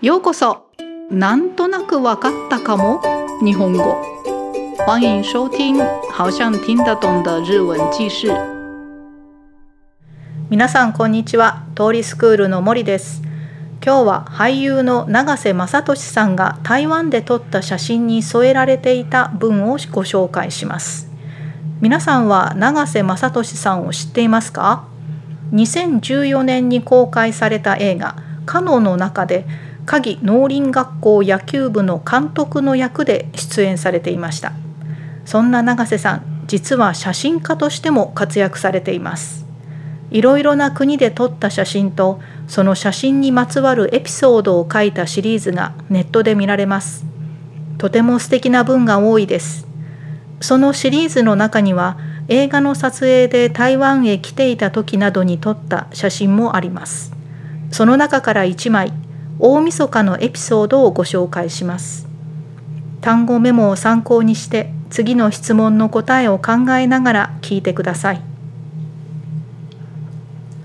ようこそ。なんとなくわかったかも。日本語。欢迎收听好像听得懂的日文記事。皆さんこんにちは。通りスクールの森です。今日は俳優の永瀬正敏さんが台湾で撮った写真に添えられていた文をご紹介します。皆さんは永瀬正敏さんを知っていますか？2014年に公開された映画「カノ」の中で鍵農林学校野球部の監督の役で出演されていました。そんな永瀬さん実は写真家としても活躍されています。いろいろな国で撮った写真とその写真にまつわるエピソードを書いたシリーズがネットで見られます。とても素敵な文が多いです。そのシリーズの中には映画の撮影で台湾へ来ていた時などに撮った写真もあります。その中から1枚大晦日のエピソードをご紹介します。単語メモを参考にして次の質問の答えを考えながら聞いてください。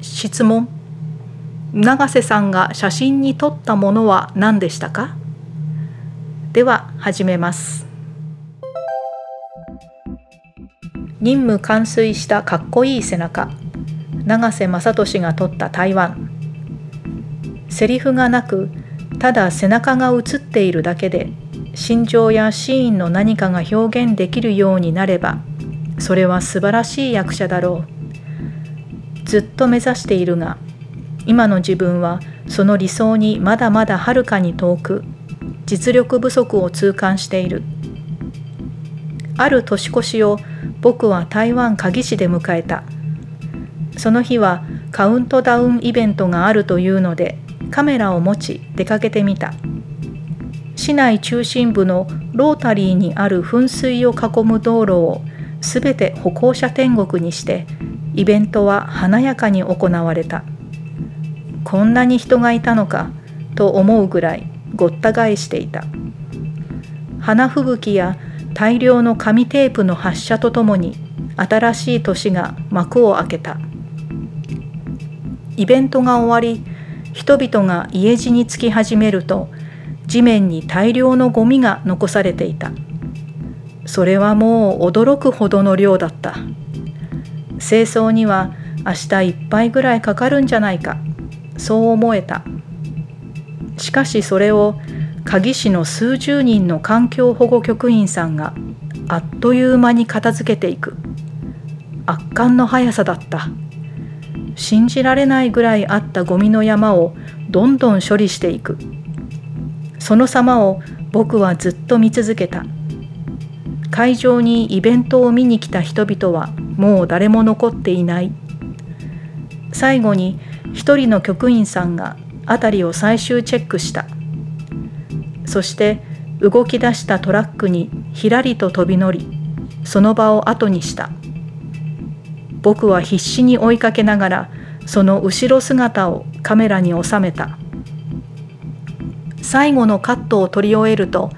質問。永瀬さんが写真に撮ったものは何でしたか？では始めます。任務完遂したかっこいい背中。永瀬正敏が撮った台湾。セリフがなくただ背中が映っているだけで心情やシーンの何かが表現できるようになればそれは素晴らしい役者だろう。ずっと目指しているが今の自分はその理想にまだまだはるかに遠く実力不足を痛感している。ある年越しを僕は台湾鍵市で迎えた。その日はカウントダウンイベントがあるというのでカメラを持ち出かけてみた。市内中心部のロータリーにある噴水を囲む道路をすべて歩行者天国にしてイベントは華やかに行われた。こんなに人がいたのかと思うぐらいごった返していた。花吹雪や大量の紙テープの発射とともに新しい年が幕を開けた。イベントが終わり人々が家路につき始めると地面に大量のゴミが残されていた。それはもう驚くほどの量だった。清掃には明日いっぱいぐらいかかるんじゃないか。そう思えた。しかしそれを鍵師の数十人の環境保護局員さんがあっという間に片付けていく。圧巻の速さだった。信じられないぐらいあったゴミの山をどんどん処理していく。その様を僕はずっと見続けた。会場にイベントを見に来た人々はもう誰も残っていない。最後に一人の局員さんが辺りを最終チェックした。そして動き出したトラックにひらりと飛び乗りその場を後にした。僕は必死に追いかけながらその後ろ姿をカメラに収めた。最後のカットを撮り終えると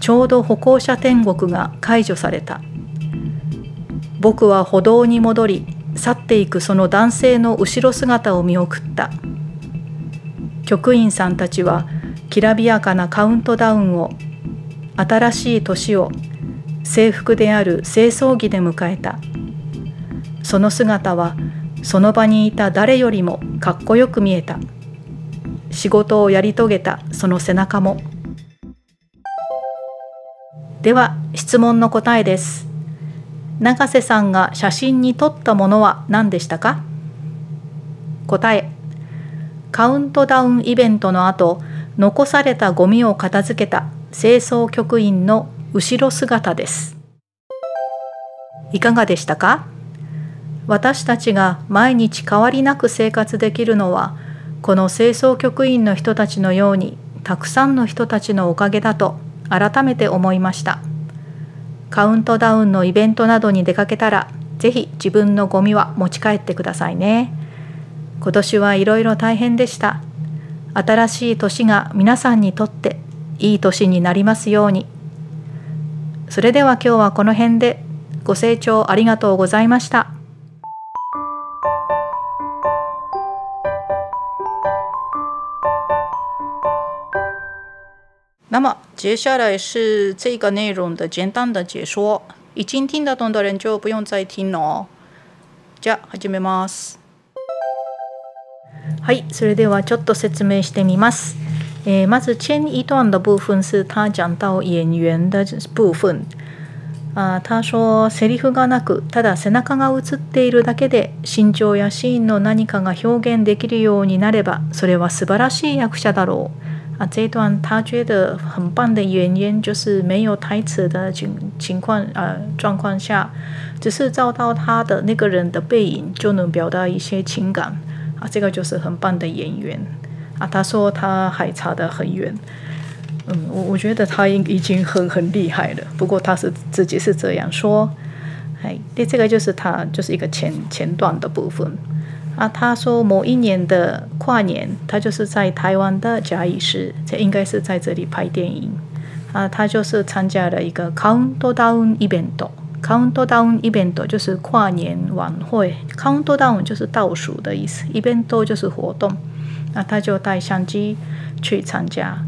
ちょうど歩行者天国が解除された。僕は歩道に戻り去っていくその男性の後ろ姿を見送った。局員さんたちはきらびやかなカウントダウンを新しい年を制服である清掃着で迎えた。その姿はその場にいた誰よりもかっこよく見えた。仕事をやり遂げたその背中も。では質問の答えです。永瀬さんが写真に撮ったものは何でしたか？答え。カウントダウンイベントの後残されたゴミを片付けた清掃局員の後ろ姿です。いかがでしたか？私たちが毎日変わりなく生活できるのはこの清掃局員の人たちのようにたくさんの人たちのおかげだと改めて思いました。カウントダウンのイベントなどに出かけたらぜひ自分のゴミは持ち帰ってくださいね。今年はいろいろ大変でした。新しい年が皆さんにとっていい年になりますように。それでは今日はこの辺でご清聴ありがとうございました。那么接下来是这个内容的简单的解说，已经听得懂的人就不用再听了。じゃあ始めます。はい、それではちょっと説明してみます。えー、まず前一段的部分是他讲到演员的部分。あ他说セリフがなくただ背中が映っているだけで心情やシーンの何かが表現できるようになればそれは素晴らしい役者だろう。啊，这一段他觉得很棒的原因就是没有台词的情情况呃状况下，只是照到他的那个人的背影就能表达一些情感啊，这个就是很棒的演员啊。他说他还差得很远，嗯，我我觉得他已已经很很厉害了，不过他是自己是这样说，哎，对，这个就是他就是一个前前段的部分。啊，他说某一年的跨年，他就是在台湾的嘉义市，这应该是在这里拍电影。啊，他就是参加了一个 countdown event，countdown event 就是跨年晚会，countdown 就是倒数的意思，event 就是活动。那他就带相机去参加，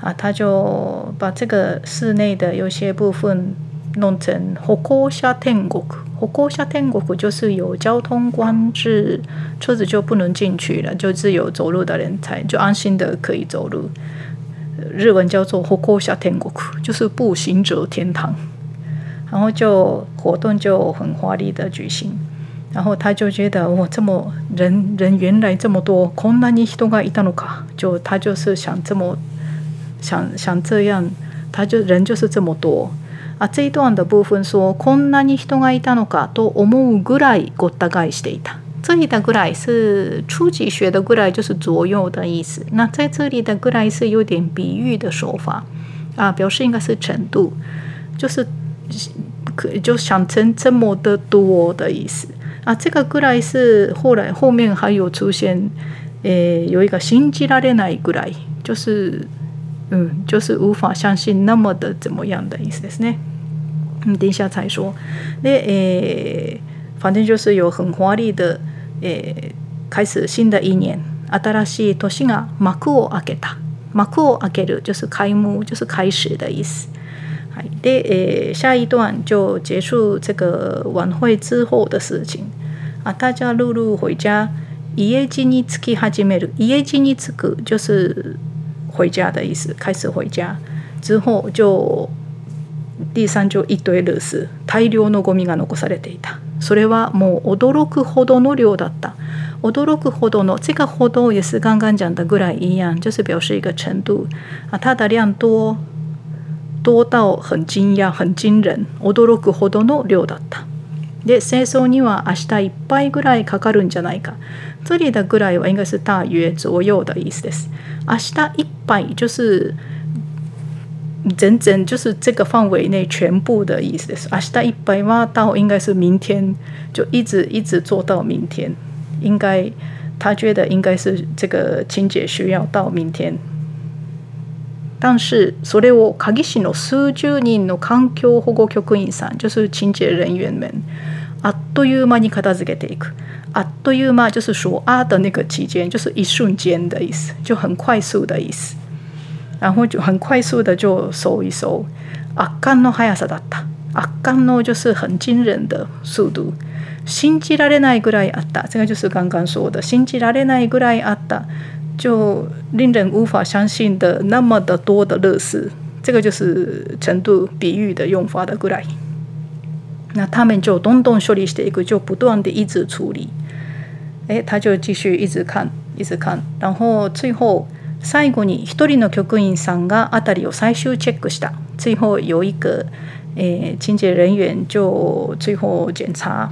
啊，他就把这个室内的有些部分。弄成歩行者天国，歩行者天国就是有交通管制，车子就不能进去了，就只有走路的人才就安心的可以走路。日文叫做歩行者天国，就是步行者天堂。然后就活动就很华丽的举行，然后他就觉得哇，这么人人原来这么多，こんなに人がいたのか，就他就是想这么想想这样，他就人就是这么多。 あ这一段的部分说こんなに人がいたのかと思うぐらいごった返していた。这里的“ぐらい”是初级学的“ぐらい”，就是左右的意思。那在这里的“ぐらい”是有点比喻的手法啊，表示应该是程度，就是可就想成这么的多的意思啊。这个“ぐらい”是后来后面还有出现，诶，欸有一个“信じられないぐらい”，就是嗯，就是无法相信那么的怎么样的意思ですね。嗯，等一下才说。那诶，反正就是有很华丽的诶，开始新的一年。新しい年が幕を開けた。幕を開ける就是开幕，就是开始的意思。はい。で、诶，下一段就结束这个晚会之后的事情。啊，大家陆陆回家。家路に着き始める。家路に着く就是回家的意思。开始回家之后就。 第三就一堆ルース大量のゴミが残されていた。それはもう驚くほどの量だった。驚くほどの这个ほど也是刚刚讲的ぐらい一样就是表示一个程度啊它的量多多到很惊讶很惊人驚くほどの量だった。で清掃には明日いっぱいぐらいかかるんじゃないか。这里的ぐらいは应该是大约左右的意思です。明日いっぱい就是整整就是这个范围内全部的意思是，明日一百万到应该是明天，就一直一直做到明天。应该他觉得应该是这个清洁需要到明天。但是それを鍵市の数十人の環境保護局員さん、就是清洁人员们，あっという間に片付けていく。あっという間就是说啊的那个期间，就是一瞬间的意思，就很快速的意思。 然后就很快速的就收一收。圧巻の速さだった。圧巻の就是很惊人的速度。信じられないぐらいあった。这个就是刚刚说的，信じられないぐらいあった，就令人无法相信的那么的多的乐事。这个就是程度比喻的用法的ぐらい。那他们就どんどん処理していく，就不断的一直处理。哎，他就继续一直看，一直看，然后最后。 最後に一人の局員さんが辺りを最終チェックした。最後有一个诶清洁人员就最後检查，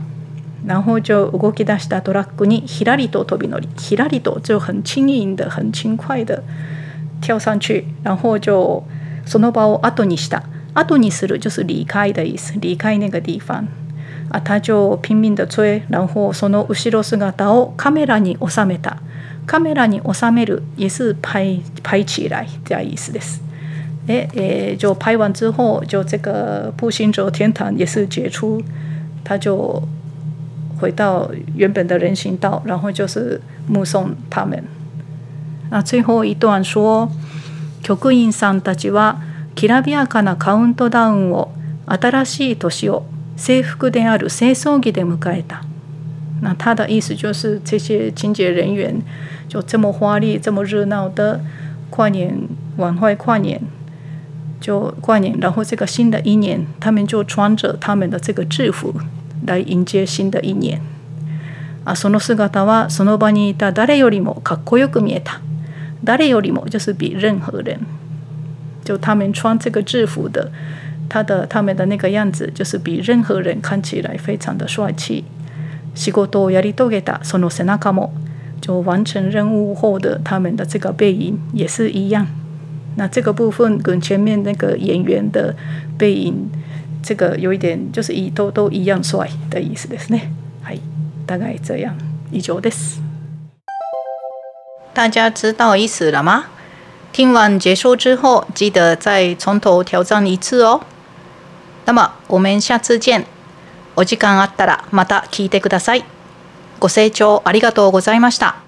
然后就動き出したトラックにひらりと飛び乗り、ひらりと就很轻盈的、很轻快的跳上去，然后就その場を後にした。後にする就是离开的意思，离开那个地方。啊，他就拼命的追，然后その後ろ姿をカメラに収めた。カメラに収める、イエス・パイ・パイチーライ、ジャイスです。え、え、ジョー・パイワン・ツー・ホー、ジョー・ゼカ・ポー・シン・ジョー・テンタン、イエス・ジェ・ーツー、タジョー・ホイタウ、ユン・ベンダ・レンシン・タウ、ランホジョス・ムソン・タメン。あ、ツー・ホー・イトア・局員さんたちは、きらびやかなカウントダウンを、新しい年を、制服である清掃着で迎えた。那他的意思就是这些清洁人员就这么华丽、这么热闹的跨年晚会跨年，就跨年，然后这个新的一年，他们就穿着他们的这个制服来迎接新的一年。あその姿はその場にいた誰よりもかっこよく見えた。誰よりも就是比任何人，就他们穿这个制服的，他的他们的那个样子，就是比任何人看起来非常的帅气。 仕事をやり遂げたその背中も，就完成任务后的他们的这个背影也是一样。那这个部分跟前面那个演员的背影，这个有一点就是一都都一样帅的意思ですね。はい、大概这样。以上です。大家知道意思了吗？听完结束之后，记得再从头挑战一次哦。那么我们下次见。 お時間あったらまた聞いてください。ご清聴ありがとうございました。